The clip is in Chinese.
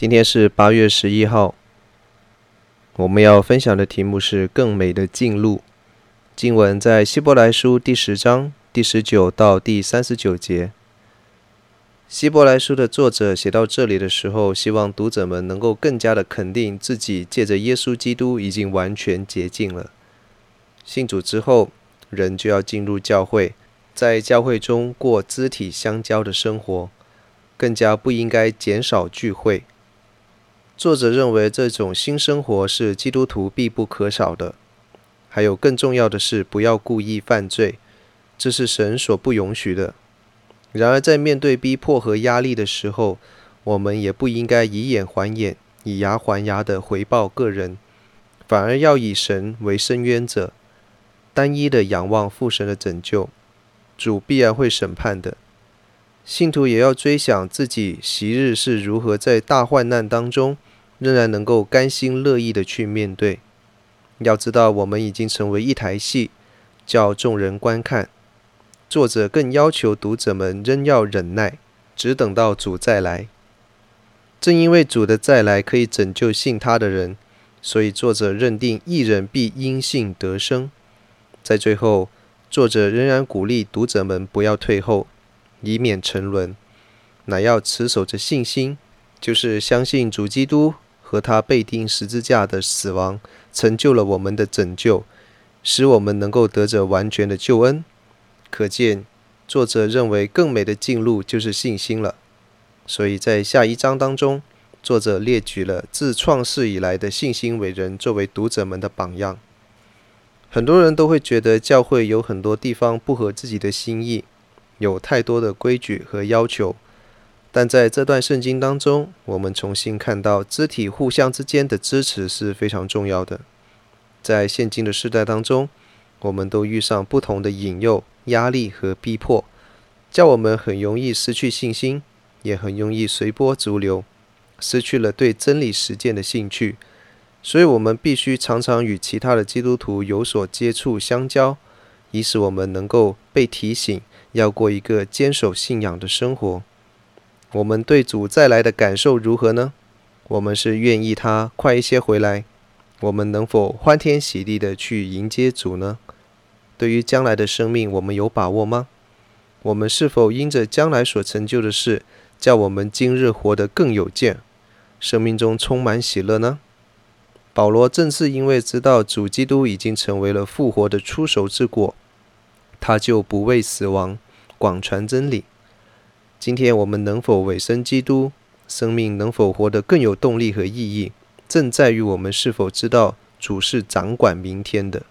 今天是八月十一号，我们要分享的题目是“更美的进路”。经文在希伯来书第十章第十九到第三十九节。希伯来书的作者写到这里的时候，希望读者们能够更加的肯定自己借着耶稣基督已经完全洁净了。信主之后，人就要进入教会，在教会中过肢体相交的生活，更加不应该减少聚会。作者认为这种新生活是基督徒必不可少的。还有更重要的是，不要故意犯罪，这是神所不容许的。然而，在面对逼迫和压力的时候，我们也不应该以眼还眼、以牙还牙地回报个人，反而要以神为伸冤者，单一地仰望父神的拯救。主必然会审判的。信徒也要追想自己昔日是如何在大患难当中，仍然能够甘心乐意地去面对。要知道，我们已经成为一台戏，叫众人观看。作者更要求读者们仍要忍耐，只等到主再来。正因为主的再来可以拯救信他的人，所以作者认定一人必因信得生。在最后，作者仍然鼓励读者们不要退后，以免沉沦，乃要持守着信心，就是相信主基督。和他被钉十字架的死亡，成就了我们的拯救，使我们能够得着完全的救恩。可见，作者认为更美的进路就是信心了。所以在下一章当中，作者列举了自创世以来的信心伟人，作为读者们的榜样。很多人都会觉得教会有很多地方不合自己的心意，有太多的规矩和要求。但在这段圣经当中，我们重新看到肢体互相之间的支持是非常重要的。在现今的时代当中，我们都遇上不同的引诱、压力和逼迫，叫我们很容易失去信心，也很容易随波逐流，失去了对真理实践的兴趣。所以，我们必须常常与其他的基督徒有所接触相交，以使我们能够被提醒，要过一个坚守信仰的生活。我们对主再来的感受如何呢？我们是愿意他快一些回来？我们能否欢天喜地地去迎接主呢？对于将来的生命，我们有把握吗？我们是否因着将来所成就的事，叫我们今日活得更有见，生命中充满喜乐呢？保罗正是因为知道主基督已经成为了复活的初熟之果，他就不畏死亡，广传真理。今天我们能否委身基督，生命能否活得更有动力和意义，正在于我们是否知道主是掌管明天的。